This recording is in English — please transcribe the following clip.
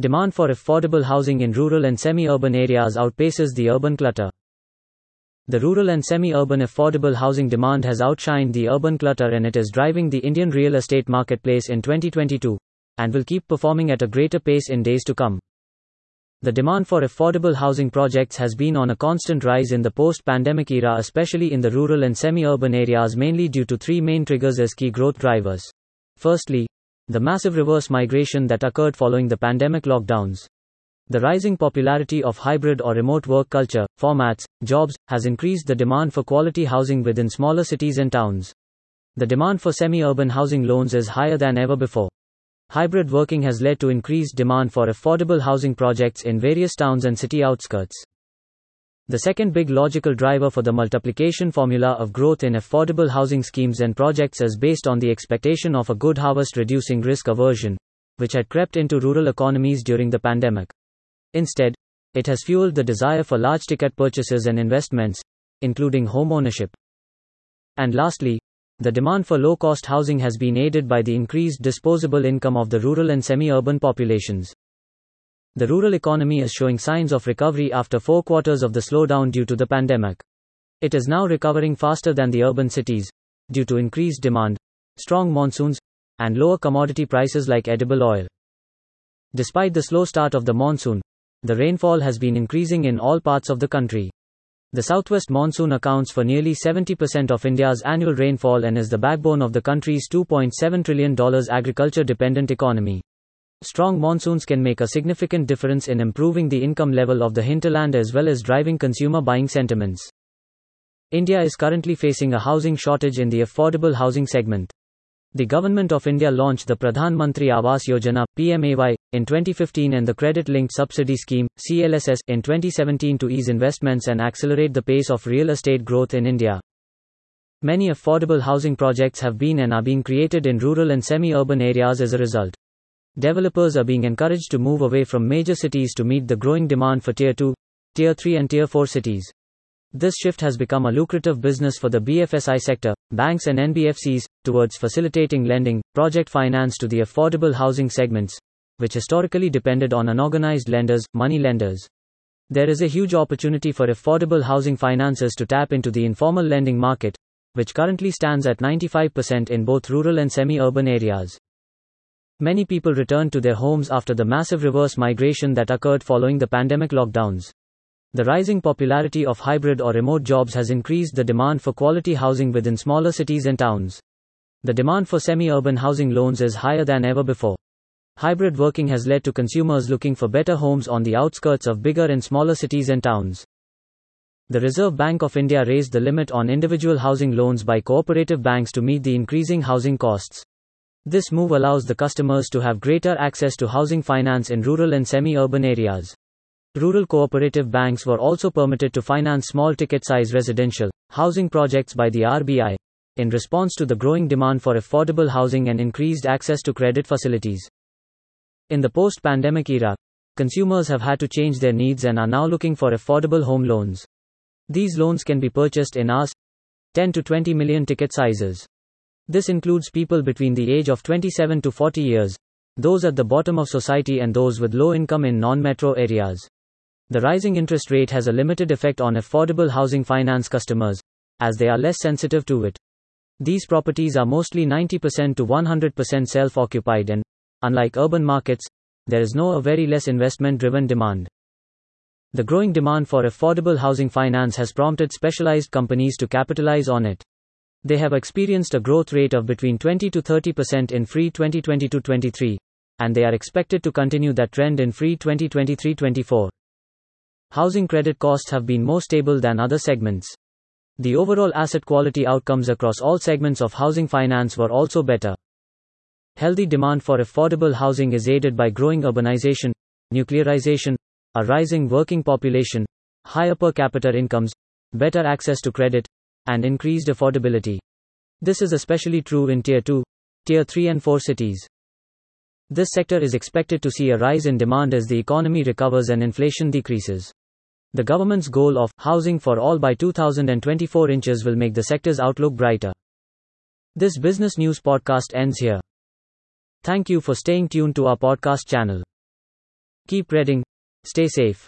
Demand for affordable housing in rural and semi urban areas outpaces the urban clutter. The rural and semi urban affordable housing demand has outshined the urban clutter and it is driving the Indian real estate marketplace in 2022 and will keep performing at a greater pace in days to come. The demand for affordable housing projects has been on a constant rise in the post pandemic era, especially in the rural and semi urban areas, mainly due to three main triggers as key growth drivers. Firstly, the massive reverse migration that occurred following the pandemic lockdowns. The rising popularity of hybrid or remote work culture, formats, jobs, has increased the demand for quality housing within smaller cities and towns. The demand for semi urban housing loans is higher than ever before. Hybrid working has led to increased demand for affordable housing projects in various towns and city outskirts. The second big logical driver for the multiplication formula of growth in affordable housing schemes and projects is based on the expectation of a good harvest reducing risk aversion, which had crept into rural economies during the pandemic. Instead, it has fueled the desire for large ticket purchases and investments, including home ownership. And lastly, the demand for low cost housing has been aided by the increased disposable income of the rural and semi urban populations. The rural economy is showing signs of recovery after four quarters of the slowdown due to the pandemic. It is now recovering faster than the urban cities, due to increased demand, strong monsoons, and lower commodity prices like edible oil. Despite the slow start of the monsoon, the rainfall has been increasing in all parts of the country. The southwest monsoon accounts for nearly 70% of India's annual rainfall and is the backbone of the country's $2.7 trillion agriculture dependent economy. Strong monsoons can make a significant difference in improving the income level of the hinterland as well as driving consumer buying sentiments. India is currently facing a housing shortage in the affordable housing segment. The Government of India launched the Pradhan Mantri Awas Yojana PMAY in 2015 and the Credit Linked Subsidy Scheme CLSS in 2017 to ease investments and accelerate the pace of real estate growth in India. Many affordable housing projects have been and are being created in rural and semi urban areas as a result. Developers are being encouraged to move away from major cities to meet the growing demand for Tier 2, Tier 3, and Tier 4 cities. This shift has become a lucrative business for the BFSI sector, banks and NBFCs, towards facilitating lending, project finance to the affordable housing segments, which historically depended on unorganized lenders, money lenders. There is a huge opportunity for affordable housing finances to tap into the informal lending market, which currently stands at 95% in both rural and semi urban areas. Many people returned to their homes after the massive reverse migration that occurred following the pandemic lockdowns. The rising popularity of hybrid or remote jobs has increased the demand for quality housing within smaller cities and towns. The demand for semi urban housing loans is higher than ever before. Hybrid working has led to consumers looking for better homes on the outskirts of bigger and smaller cities and towns. The Reserve Bank of India raised the limit on individual housing loans by cooperative banks to meet the increasing housing costs. This move allows the customers to have greater access to housing finance in rural and semi urban areas. Rural cooperative banks were also permitted to finance small ticket size residential housing projects by the RBI in response to the growing demand for affordable housing and increased access to credit facilities. In the post pandemic era, consumers have had to change their needs and are now looking for affordable home loans. These loans can be purchased in Rs 10 to 20 million ticket sizes. This includes people between the age of 27 to 40 years, those at the bottom of society, and those with low income in non metro areas. The rising interest rate has a limited effect on affordable housing finance customers, as they are less sensitive to it. These properties are mostly 90% to 100% self occupied, and, unlike urban markets, there is no or very less investment driven demand. The growing demand for affordable housing finance has prompted specialized companies to capitalize on it. They have experienced a growth rate of between 20 to 30% in free 2022-23, and they are expected to continue that trend in free 2023-24. Housing credit costs have been more stable than other segments. The overall asset quality outcomes across all segments of housing finance were also better. Healthy demand for affordable housing is aided by growing urbanization, nuclearization, a rising working population, higher per capita incomes, better access to credit, and increased affordability. This is especially true in Tier 2, Tier 3, and 4 cities. This sector is expected to see a rise in demand as the economy recovers and inflation decreases. The government's goal of housing for all by 2024 inches will make the sector's outlook brighter. This business news podcast ends here. Thank you for staying tuned to our podcast channel. Keep reading. Stay safe.